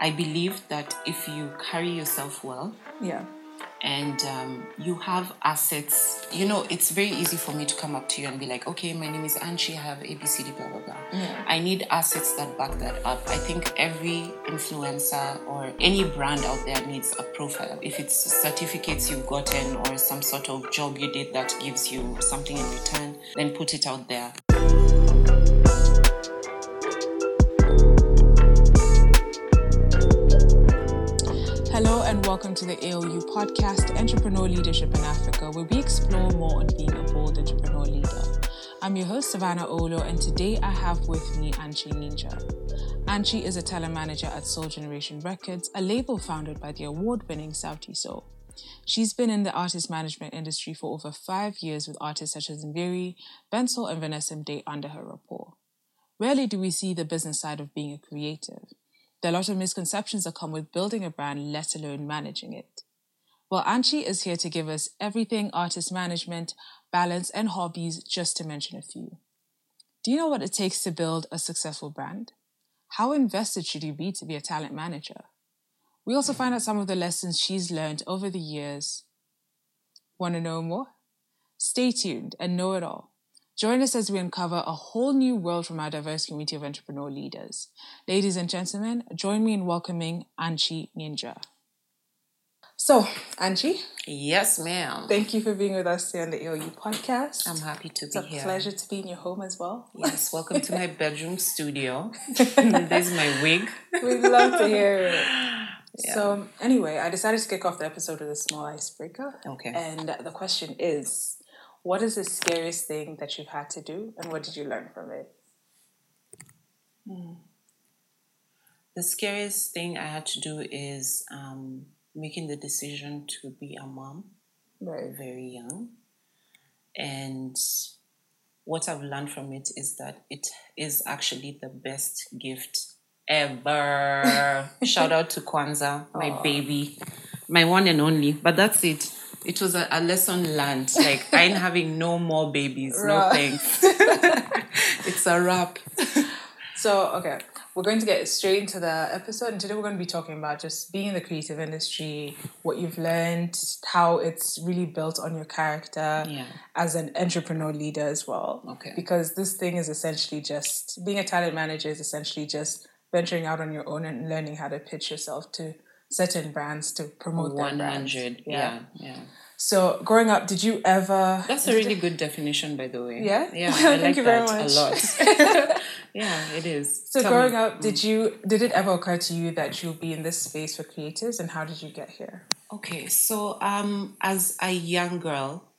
I believe that if you carry yourself well Yeah. and um, you have assets, you know, it's very easy for me to come up to you and be like, okay, my name is Anchi, I have ABCD, blah, blah, blah. Yeah. I need assets that back that up. I think every influencer or any brand out there needs a profile. If it's certificates you've gotten or some sort of job you did that gives you something in return, then put it out there. Hello and welcome to the AOU podcast, Entrepreneur Leadership in Africa, where we explore more on being a bold entrepreneur leader. I'm your host, Savannah Olo, and today I have with me Anchi Ninja. Anchi is a talent manager at Sol Generation Records, a label founded by the award winning Sauti Sol. She's been in the artist management industry for over five years with artists such as Nviiri, Bensoul, and Vanessa Mdee under her rapport. Rarely do we see the business side of being a creative. There are a lot of misconceptions that come with building a brand, let alone managing it. Well, Anchi is here to give us everything artist management, balance, and hobbies, just to mention a few. Do you know what it takes to build a successful brand? How invested should you be to be a talent manager? We also find out some of the lessons she's learned over the years. Want to know more? Stay tuned and know it all. Join us as we uncover a whole new world from our diverse community of entrepreneur leaders. Ladies and gentlemen, join me in welcoming Anchi Ninja. So, Anchi, Yes, ma'am. thank you for being with us here on the AOU podcast. I'm happy to it's be a here. pleasure to be in your home as well. Yes, welcome to my bedroom studio. this is my wig. We'd love to hear it. So, anyway, I decided to kick off the episode with a small icebreaker. Okay. And the question is what is the scariest thing that you've had to do, and what did you learn from it? The scariest thing I had to do is um, making the decision to be a mom Right. very young. And what I've learned from it is that it is actually the best gift ever. Shout out to Kwanzaa, my baby, my one and only. But that's it. It was a, a lesson learned. Like, I ain't having no more babies. No thanks. it's a wrap. So, okay, we're going to get straight into the episode. And today we're going to be talking about just being in the creative industry, what you've learned, how it's really built on your character Yeah. as an entrepreneur leader as well. Okay. Because this thing is essentially just being a talent manager is essentially just venturing out on your own and learning how to pitch yourself to certain brands to promote their brands. 100. Yeah. yeah. So, growing up, did you ever. That's a really good definition, by the way. Yeah? Yeah. Thank like you very that much. a lot. yeah, it is. So Tell growing me. up, did you did it ever occur to you that you'll be in this space for creatives, and how did you get here? Okay, so um, as a young girl,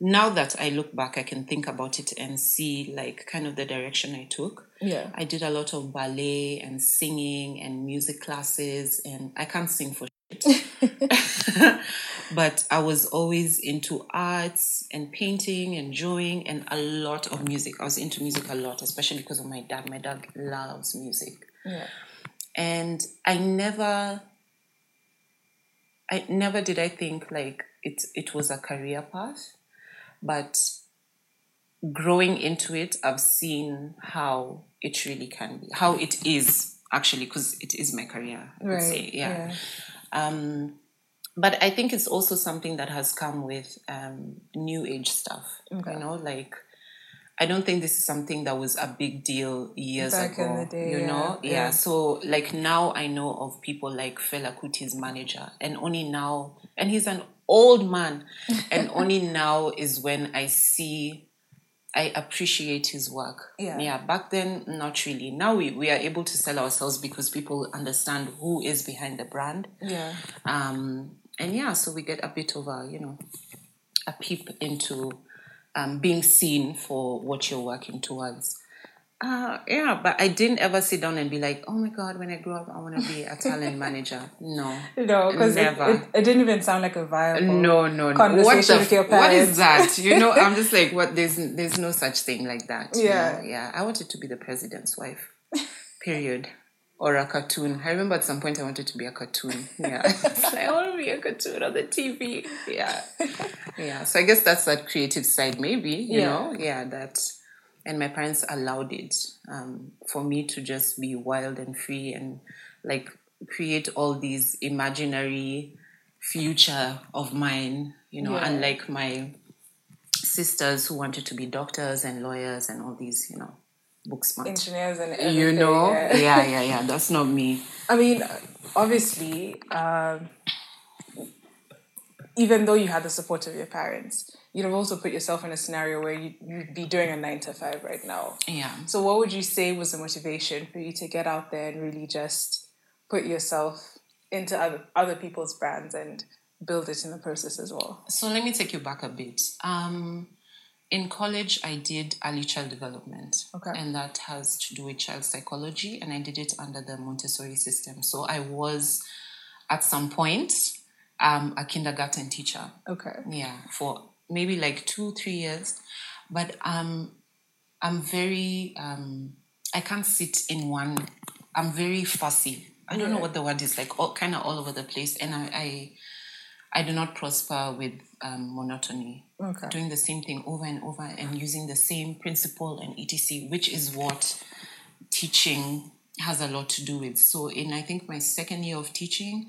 now that I look back, I can think about it and see like kind of the direction I took. Yeah. I did a lot of ballet and singing and music classes, and I can't sing for shit. but I was always into arts and painting and drawing and a lot of music. I was into music a lot, especially because of my dad. My dad loves music. Yeah. And I never I never did I think like it it was a career path, but growing into it, I've seen how it really can be, how it is actually, because it is my career. I would say, yeah. Um, but I think it's also something that has come with um, new age stuff. Okay. You know, like I don't think this is something that was a big deal years Back in ago. the day, you yeah, know, yeah. yeah. So like now I know of people like Fela Kuti's manager, and only now, and he's an old man, and only now is when I see. I appreciate his work. Yeah. Yeah. Back then, not really. Now we, we are able to sell ourselves because people understand who is behind the brand. Yeah. Um, and yeah, so we get a bit of a, you know, a peep into um, being seen for what you're working towards. Uh, yeah, but I didn't ever sit down and be like, oh my God, when I grow up, I want to be a talent manager. No. No, because it, it, it didn't even sound like a viable. No, no, no. Conversation with your f- what is that? You know, I'm just like, what? There's there's no such thing like that. Yeah. yeah. I wanted to be the president's wife. Period. Or a cartoon. I remember at some point I wanted to be a cartoon. Yeah. I want to be a cartoon on the TV. Yeah. Yeah. So I guess that's that creative side, maybe, you Yeah. know? Yeah, that. And my parents allowed it um, for me to just be wild and free and like create all these imaginary future of mine, you know, Yeah. unlike my sisters who wanted to be doctors and lawyers and all these, you know, book smart. Engineers and everything. You know? yeah. Yeah, yeah, yeah. That's not me. I mean, obviously, um, even though you had the support of your parents, you'd have also put yourself in a scenario where you, you'd be doing a nine to five right now. Yeah. So, what would you say was the motivation for you to get out there and really just put yourself into other, other people's brands and build it in the process as well? So let me take you back a bit. Um, in college, I did early child development, Okay. and that has to do with child psychology, and I did it under the Montessori system. So I was, at some point, um, a kindergarten teacher. Okay. Yeah, for maybe like two, three years. But um, I'm very, um, I can't sit in one, I'm very fussy. I don't know what the word is, like all, kind of all over the place. And I, I, I do not prosper with um, monotony. Okay. Doing the same thing over and over and using the same principle and etc., which is what teaching has a lot to do with. So, in I think my second year of teaching,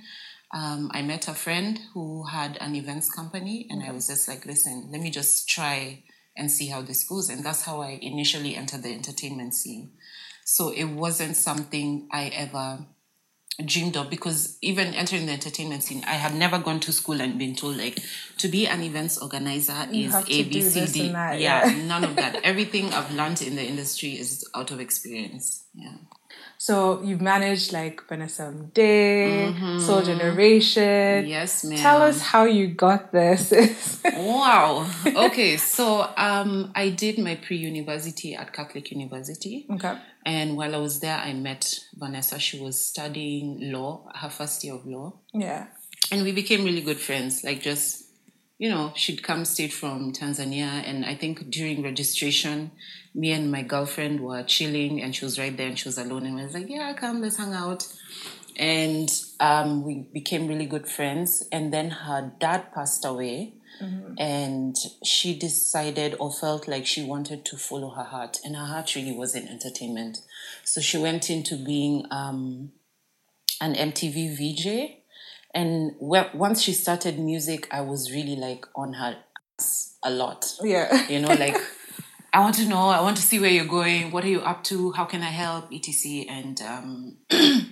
um, I met a friend who had an events company, and I was just like, listen, let me just try and see how this goes. And that's how I initially entered the entertainment scene. So, it wasn't something I ever dreamed of because even entering the entertainment scene, I had never gone to school and been told like to be an events organizer You is A B C D. that, yeah, yeah. none of that. Everything I've learned in the industry is out of experience. Yeah. So, you've managed like Vanessa Mdee, Sol Generation. Yes, ma'am. Tell us how you got this. Wow. Okay, so um, I did my pre-university at Catholic University. okay. And while I was there, I met Vanessa. She was studying law, her first year of law. Yeah. and we became really good friends like just you know she'd come straight from tanzania. And i think during registration me and my girlfriend were chilling and she was right there and she was alone. And I was like yeah come let's hang out. And um, we became really good friends. And then her dad passed away. And she decided or felt like she wanted to follow her heart. And her heart really was in entertainment. So she went into being um, an mtv vj and once she started music, I was really like on her ass a lot. Yeah. You know, like, I want to know, I want to see where you're going, what are you up to, how can I help, etc. And um,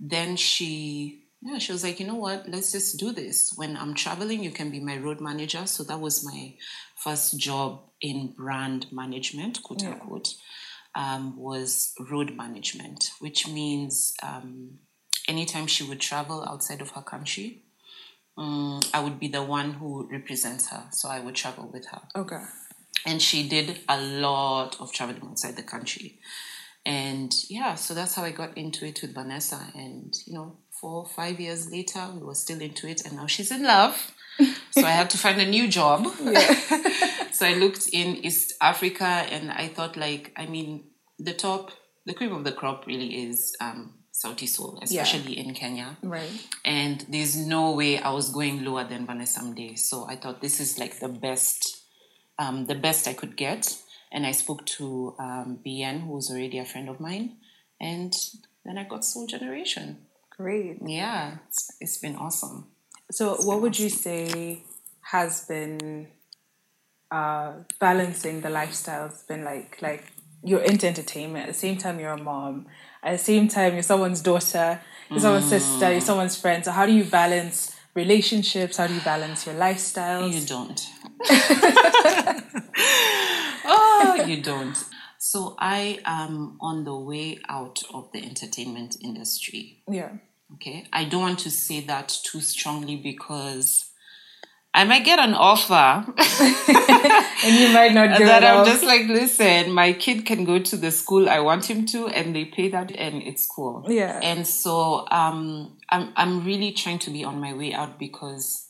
then she, yeah, she was like, you know what, let's just do this. When I'm traveling, you can be my road manager. So that was my first job in brand management, quote unquote, um, was road management, which means um, anytime she would travel outside of her country, um, I would be the one who represents her. So I would travel with her. Okay. And she did a lot of traveling outside the country. And yeah, so that's how I got into it with Vanessa. And, you know, four, five years later, we were still into it. And now she's in love. so I had to find a new job. so I looked in East Africa and I thought, like, I mean, the top, the cream of the crop really is um, Sauti Sol, especially in Kenya. Right. And there's no way I was going lower than Vanessa Mdee. So I thought this is like the best, um, the best I could get. And I spoke to um, Bien, who was already a friend of mine. And then I got Sol Generation. Great. Yeah, it's, it's been awesome. So, what would you say has been uh, balancing the lifestyles been like? Like you're into entertainment at the same time you're a mom, at the same time you're someone's daughter, you're someone's mm. sister, you're someone's friend. So, how do you balance relationships? How do you balance your lifestyles? You don't. oh, you don't. So I am on the way out of the entertainment industry. yeah. Okay. I don't want to say that too strongly because I might get an offer And you might not give that I'm just like, listen, my kid can go to the school I want him to, and they pay that, and it's cool. Yeah. And so, um, I'm I'm really trying to be on my way out because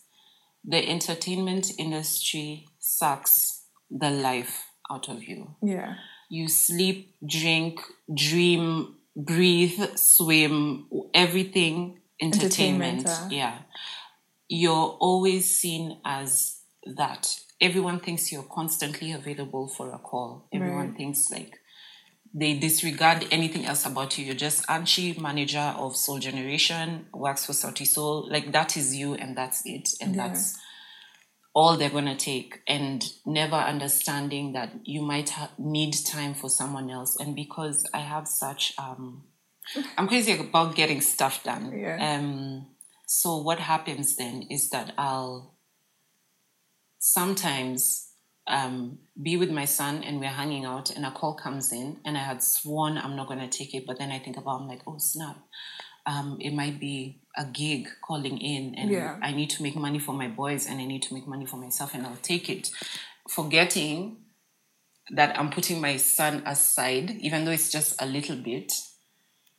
the entertainment industry sucks the life out of you. yeah. You sleep, drink, dream, breathe, swim, everything entertainment. Entertainment, uh. Yeah. You're always seen as that. Everyone thinks you're constantly available for a call. Everyone Right. thinks like they disregard anything else about you. You're just Anchi, manager of Sol Generation, works for Sauti Sol. Like that is you, and that's it, and Yeah. that's all they're gonna take. And never understanding that you might ha- need time for someone else. And because I have such, um, I'm crazy about getting stuff done. Yeah. Um, so what happens then is that I'll sometimes um, be with my son and we're hanging out and a call comes in and I had sworn I'm not going to take it, but then I think about I'm like, oh snap. Um, it might be a gig calling in and Yeah. I need to make money for my boys and I need to make money for myself and I'll take it. Forgetting that I'm putting my son aside, even though it's just a little bit,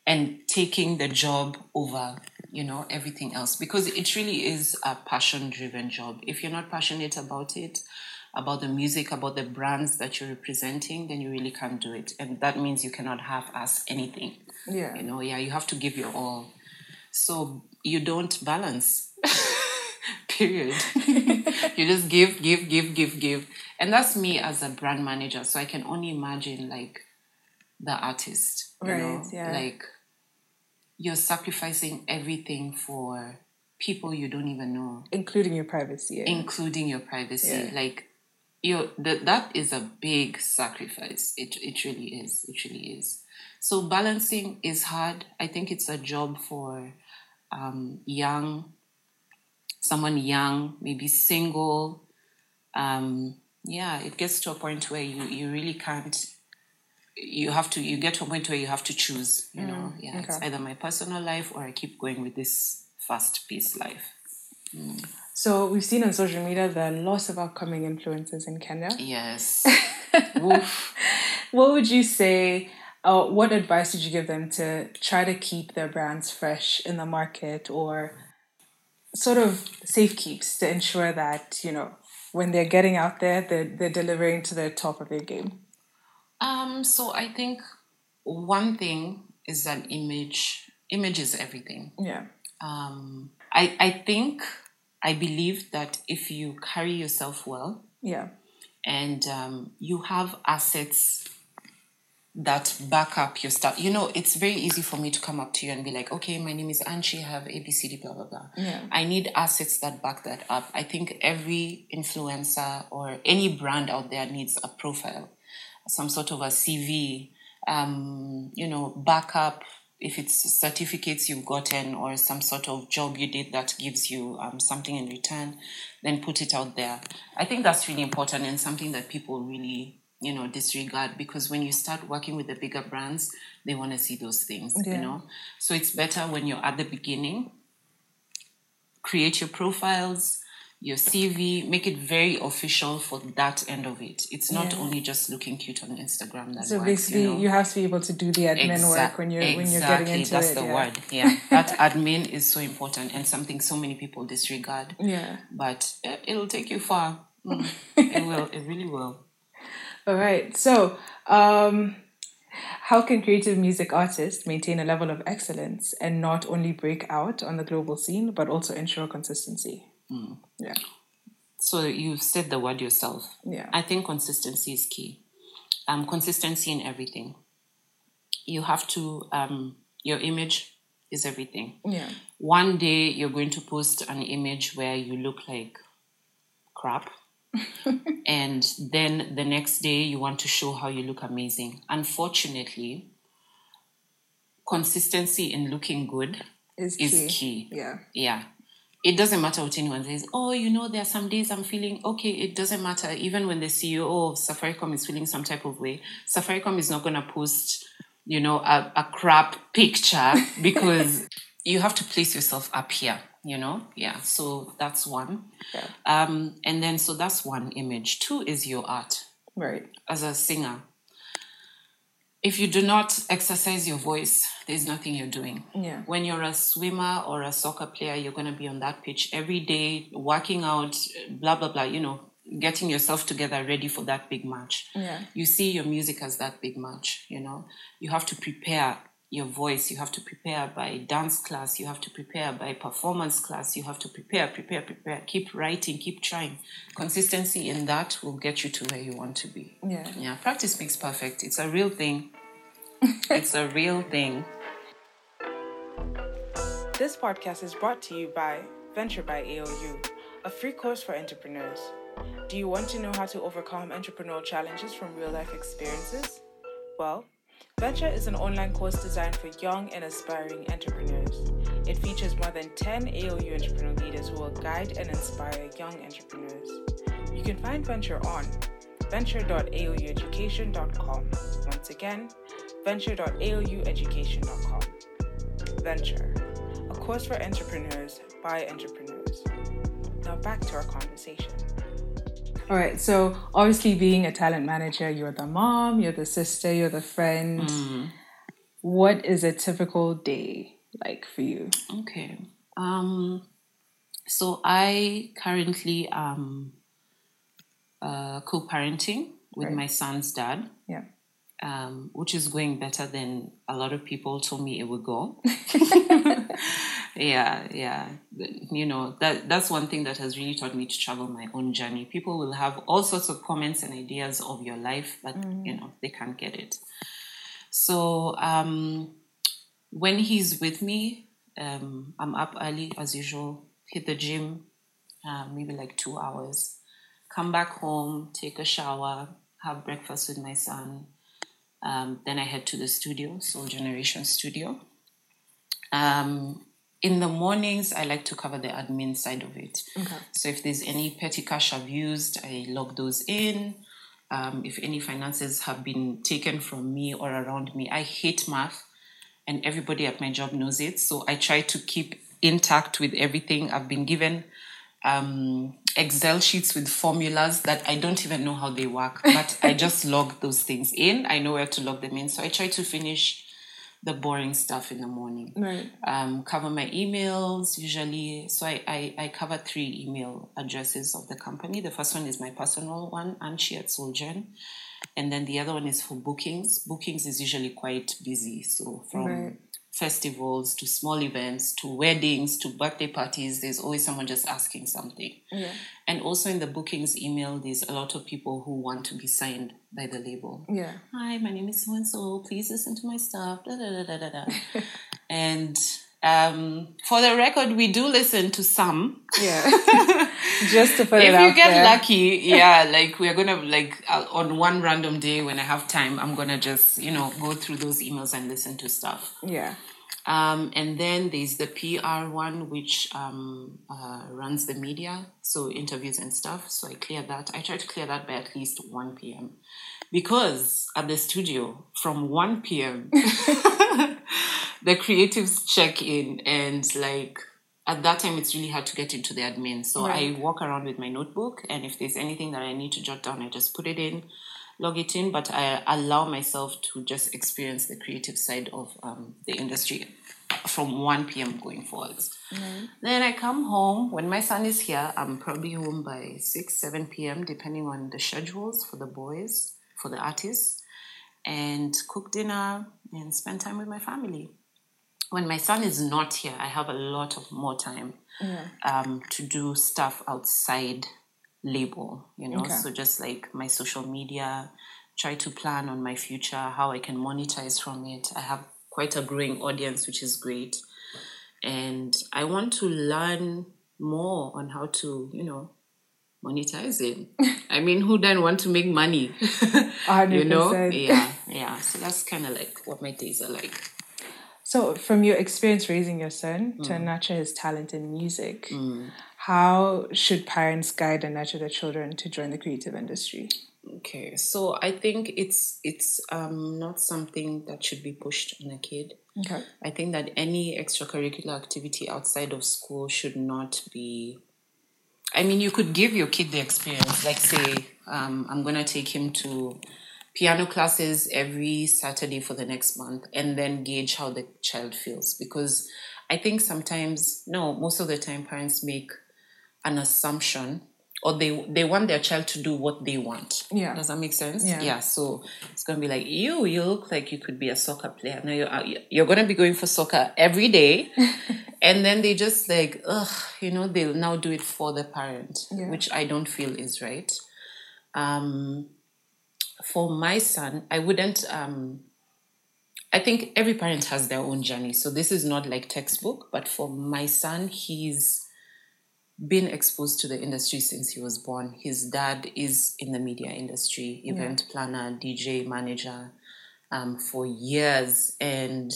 and taking the job over, you know, everything else. Because it really is a passion driven job. If you're not passionate about it, about the music, about the brands that you're representing, then you really can't do it. And that means you cannot have ass anything. Yeah. You know, yeah, you have to give your all. So you don't balance. Period. you just give, give, give, give, give. And that's me as a brand manager. So I can only imagine like the artist. You know? Right, yeah. Like you're sacrificing everything for people you don't even know Including your privacy. yeah. including your privacy. Yeah. Like you that that is a big sacrifice. It it really is. It really is. So balancing is hard. I think it's a job for um, young, someone young, maybe single. Um, yeah, it gets to a point where you you really can't. You have to. You get to a point where you have to choose. You know, yeah, it's either my personal life or I keep going with this fast paced life. So we've seen on social media the loss of upcoming influencers in Kenya. Yes. Woof. What would you say? Uh, what advice did you give them to try to keep their brands fresh in the market, or sort of safe keeps to ensure that you know when they're getting out there, they're they're delivering to the top of their game? Um, so I think one thing is that image image is everything. Yeah. Um, I I think I believe that if you carry yourself well Yeah. and um, you have assets that back up your stuff, you know, it's very easy for me to come up to you and be like, okay, my name is Anchi, I have ABCD, blah blah blah. Yeah. I need assets that back that up. I think every influencer or any brand out there needs a profile, some sort of a CV, um, you know, backup. If it's certificates you've gotten or some sort of job you did that gives you um, something in return, then put it out there. I think that's really important and something that people really, you know, disregard because when you start working with the bigger brands, they want to see those things, Yeah. you know. So it's better when you're at the beginning create your profiles, your CV, make it very official for that end of it. It's not Yeah. only just looking cute on Instagram that So works, basically, you you, have to be able to do the admin Exact- work when you're when you're getting into that's it. the yeah. word. Yeah, that admin is so important and something so many people disregard. Yeah. But uh, it'll take you far. Mm, it will. It really will. All right. So, um, how can creative music artists maintain a level of excellence and not only break out on the global scene, but also ensure consistency? Hmm. Yeah. So you've said the word yourself. Yeah. I think consistency is key. Um, consistency in everything. You have to. Um, your image is everything. Yeah. One day you're going to post an image where you look like crap. and then the next day you want to show how you look amazing. Unfortunately, consistency in looking good Is is key. key. Yeah. Yeah. It doesn't matter what anyone says. Oh, you know, there are some days I'm feeling okay. It doesn't matter. Even when the CEO of Safaricom is feeling some type of way, Safaricom is not going to post, you know, a, a crap picture because you have to place yourself up here, you know? Yeah. So that's one. Yeah. Um, and then, so that's one image. Two is your art Right. as a singer. If you do not exercise your voice, there's nothing you're doing. Yeah. When you're a swimmer or a soccer player, you're going to be on that pitch every day, working out, blah, blah, blah, you know, getting yourself together ready for that big match. Yeah. You see your music as that big match, you know. You have to prepare your voice, you have to prepare by dance class, you have to prepare by performance class, you have to prepare, prepare, prepare, keep writing, keep trying. Consistency in that will get you to where you want to be. Yeah. Yeah, practice makes perfect. It's a real thing. it's a real thing. This podcast is brought to you by Venture by aou a free course for entrepreneurs. Do you want to know how to overcome entrepreneurial challenges from real life experiences? Well, Venture is an online course designed for young and aspiring entrepreneurs. It features more than 10 AOU entrepreneur leaders who will guide and inspire young entrepreneurs. You can find Venture on venture.aoueducation.com. Once again, venture.aoueducation.com. Venture, a course for entrepreneurs by entrepreneurs. Now back to our conversation. All right, so obviously, being a talent manager, you're the mom, you're the sister, you're the friend. Mm. What is a typical day like for you? Okay. Um, so I currently am uh, co-parenting with right. my son's dad. Yeah. Um, which is going better than a lot of people told me it would go. yeah, yeah. You know, that that's one thing that has really taught me to travel my own journey. People will have all sorts of comments and ideas of your life, but mm. you know, they can't get it. So um, when he's with me, um, I'm up early as usual, hit the gym, uh, maybe like two hours, come back home, take a shower, have breakfast with my son. Um, then I head to the studio, Sol Generation Studio. Um, in the mornings, I like to cover the admin side of it. Okay. So if there's any petty cash I've used, I log those in. Um, if any finances have been taken from me or around me, I hate math, and everybody at my job knows it. So I try to keep intact with everything I've been given. Um, Excel sheets with formulas that I don't even know how they work, but I just log those things in. I know where to log them in. So I try to finish the boring stuff in the morning. Right. Um, cover my emails usually. So I, I, I cover three email addresses of the company. The first one is my personal one, Anchi at Solgen. And then the other one is for bookings. Bookings is usually quite busy. So from right festivals to small events to weddings to birthday parties there's always someone just asking something yeah. and also in the bookings email there's a lot of people who want to be signed by the label yeah hi my name is so and so please listen to my stuff da, da, da, da, da. and um, for the record, we do listen to some. Yeah. Just to put if it out If you get there. lucky, yeah, like we're gonna like uh, on one random day when I have time, I'm gonna just you know go through those emails and listen to stuff. Yeah. Um, and then there's the PR one, which um, uh, runs the media, so interviews and stuff. So I clear that. I try to clear that by at least 1 p.m. Because at the studio, from 1 p.m., the creatives check in and like at that time it's really hard to get into the admin so right. i walk around with my notebook and if there's anything that i need to jot down i just put it in log it in but i allow myself to just experience the creative side of um, the industry from 1 p.m going forwards mm-hmm. then i come home when my son is here i'm probably home by 6 7 p.m depending on the schedules for the boys for the artists and cook dinner and spend time with my family when my son is not here, I have a lot of more time yeah. um, to do stuff outside label, you know. Okay. So just like my social media, try to plan on my future, how I can monetize from it. I have quite a growing audience, which is great. And I want to learn more on how to, you know, monetize it. I mean, who doesn't want to make money? you know? Yeah, yeah. So that's kind of like what my days are like. So, from your experience raising your son mm. to nurture his talent in music, mm. how should parents guide and nurture their children to join the creative industry? Okay, so I think it's it's um, not something that should be pushed on a kid. Okay, I think that any extracurricular activity outside of school should not be. I mean, you could give your kid the experience. Like, say, um, I'm gonna take him to piano classes every Saturday for the next month and then gauge how the child feels. Because I think sometimes, no, most of the time, parents make an assumption or they they want their child to do what they want. Yeah. Does that make sense? Yeah. Yeah. So it's gonna be like you. You look like you could be a soccer player. Now you're uh, you're gonna be going for soccer every day, and then they just like ugh, you know, they'll now do it for the parent, yeah. which I don't feel is right. Um, for my son, I wouldn't um, I think every parent has their own journey. So this is not like textbook, but for my son, he's been exposed to the industry since he was born. His dad is in the media industry, event yeah. planner, DJ, manager um, for years. And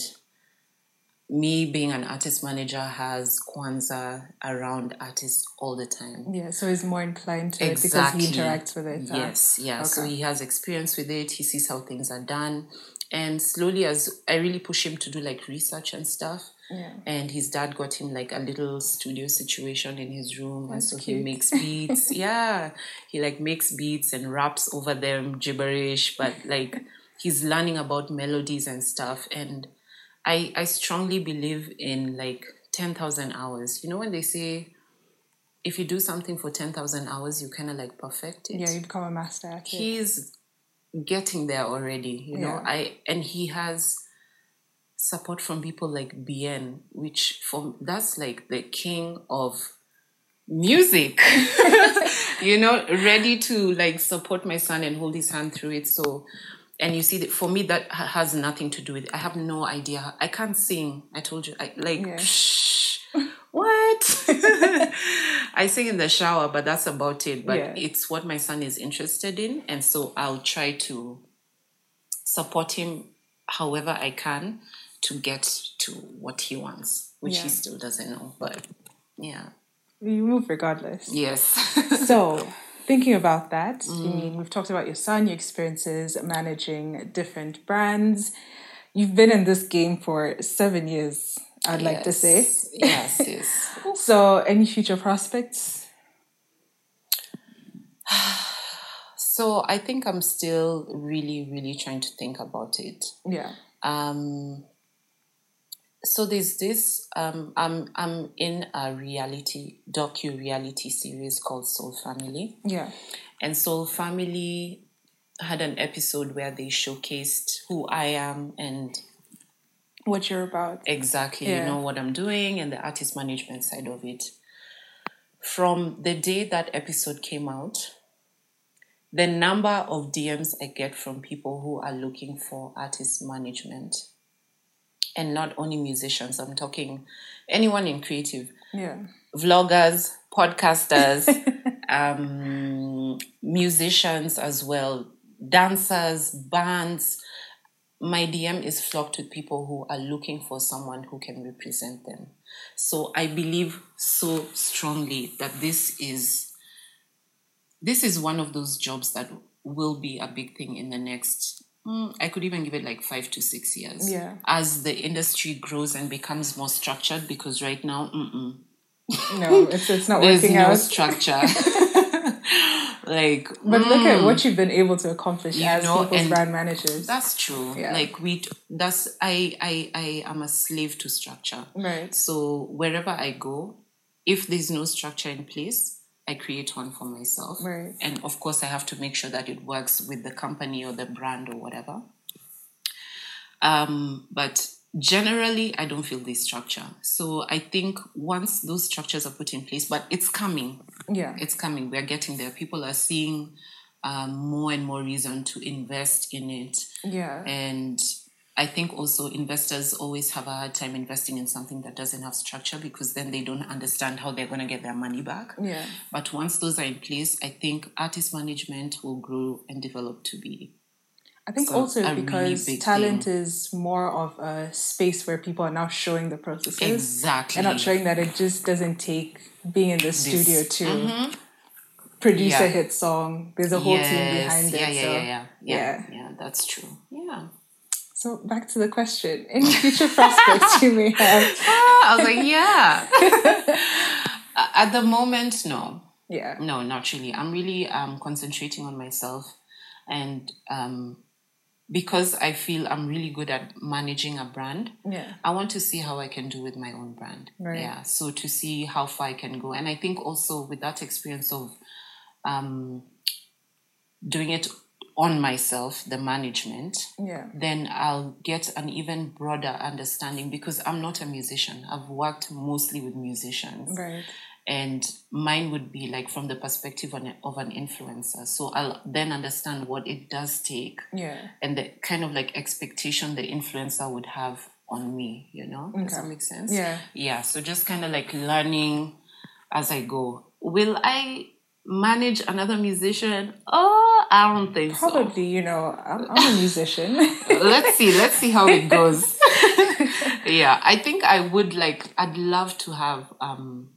me being an artist manager has Kwanzaa around artists all the time. Yeah, so he's more inclined to exactly. it because he interacts with it. Yes, yeah. Okay. So he has experience with it. He sees how things are done. And slowly, as I really push him to do like research and stuff, yeah. And his dad got him like a little studio situation in his room. That's and so cute. he makes beats. yeah. He like makes beats and raps over them, gibberish, but like he's learning about melodies and stuff. And I I strongly believe in like ten thousand hours. You know when they say if you do something for ten thousand hours, you kinda like perfect it. Yeah, you become a master at it. He's getting there already, you know. Yeah. I and he has support from people like Bien, which for that's like the king of music. you know, ready to like support my son and hold his hand through it. So, and you see that for me that has nothing to do with it. I have no idea. I can't sing. I told you, I like. Yeah. Shh, what? I sing in the shower, but that's about it. But yeah. it's what my son is interested in, and so I'll try to support him however I can to get to what he wants, which yeah. he still doesn't know. But yeah. You move regardless. Yes. so, thinking about that, mm. I mean, we've talked about your son, your experiences managing different brands. You've been in this game for seven years, I'd yes. like to say. Yes, yes. so, any future prospects? so, I think I'm still really, really trying to think about it. Yeah. Um, so there's this um, I'm I'm in a reality docu reality series called Sol Family. Yeah. And Sol Family had an episode where they showcased who I am and what you're about. Exactly. Yeah. You know what I'm doing and the artist management side of it. From the day that episode came out, the number of DMs I get from people who are looking for artist management and not only musicians. I'm talking anyone in creative. Yeah. Vloggers, podcasters, um, musicians as well, dancers, bands. My DM is flocked with people who are looking for someone who can represent them. So I believe so strongly that this is this is one of those jobs that will be a big thing in the next I could even give it like five to six years. Yeah. As the industry grows and becomes more structured, because right now, mm-mm. no, it's it's not There's working no out. structure. like, but mm, look at mm. what you've been able to accomplish as know, people's brand managers. That's true. Yeah. Like we, that's I I I am a slave to structure. Right. So wherever I go, if there's no structure in place, I create one for myself. Right. And of course, I have to make sure that it works with the company or the brand or whatever. Um, but generally, I don't feel this structure. So I think once those structures are put in place, but it's coming. Yeah. It's coming. We're getting there. People are seeing um, more and more reason to invest in it. Yeah. And I think also investors always have a hard time investing in something that doesn't have structure because then they don't understand how they're going to get their money back. Yeah. But once those are in place, I think artist management will grow and develop to be. I think also because really talent thing. is more of a space where people are now showing the processes. Exactly. And not showing that it just doesn't take being in the this, studio to mm-hmm. produce yeah. a hit song. There's a whole yes. team behind yeah, it. Yeah, so, yeah, yeah, yeah. Yeah, yeah, that's true. Yeah. So back to the question: Any future prospects you may have? Ah, I was like, yeah. At the moment, no. Yeah. No, not really. I'm really um, concentrating on myself, and um, because I feel I'm really good at managing a brand. Yeah. I want to see how I can do with my own brand. Right. Yeah. So to see how far I can go, and I think also with that experience of um, doing it on myself, the management, yeah. then I'll get an even broader understanding because I'm not a musician. I've worked mostly with musicians. Right. and mine would be like from the perspective of an, influencer so i'll then understand what it does take Yeah. and the kind of like expectation the influencer would have on me you know does that make sense Yeah. yeah so just kind of like learning as i go will i manage another musician oh i don't think so Probably, you know, I'm, I'm a musician. let's see let's see how it goes yeah i think i would like i'd love to have um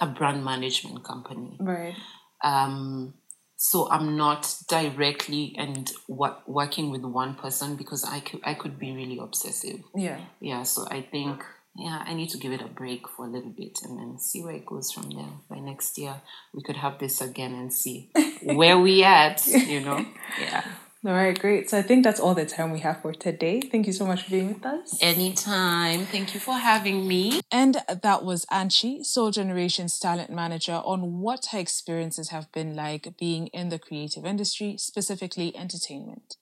a brand management company right. um so i'm not directly and what working with one person because i could i could be really obsessive Yeah. yeah so i think yeah i need to give it a break for a little bit and then see where it goes from there by next year we could have this again and see where we at you know yeah All right, great. So I think that's all the time we have for today. Thank you so much for being with us. anytime thank you for having me And that was Anchi, Sol Generation's talent manager, on what her experiences have been like being in the creative industry, specifically entertainment.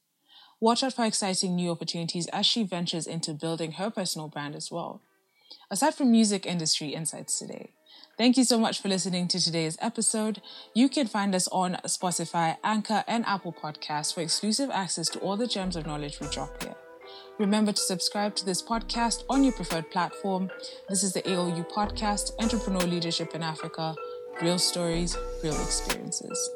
Watch out for exciting new opportunities as she ventures into building her personal brand as well. Aside from music industry insights today, thank you so much for listening to today's episode. You can find us on Spotify, Anchor, and Apple Podcasts for exclusive access to all the gems of knowledge we drop here. Remember to subscribe to this podcast on your preferred platform. This is the AOU podcast, Entrepreneur Leadership in Africa. Real stories, real experiences.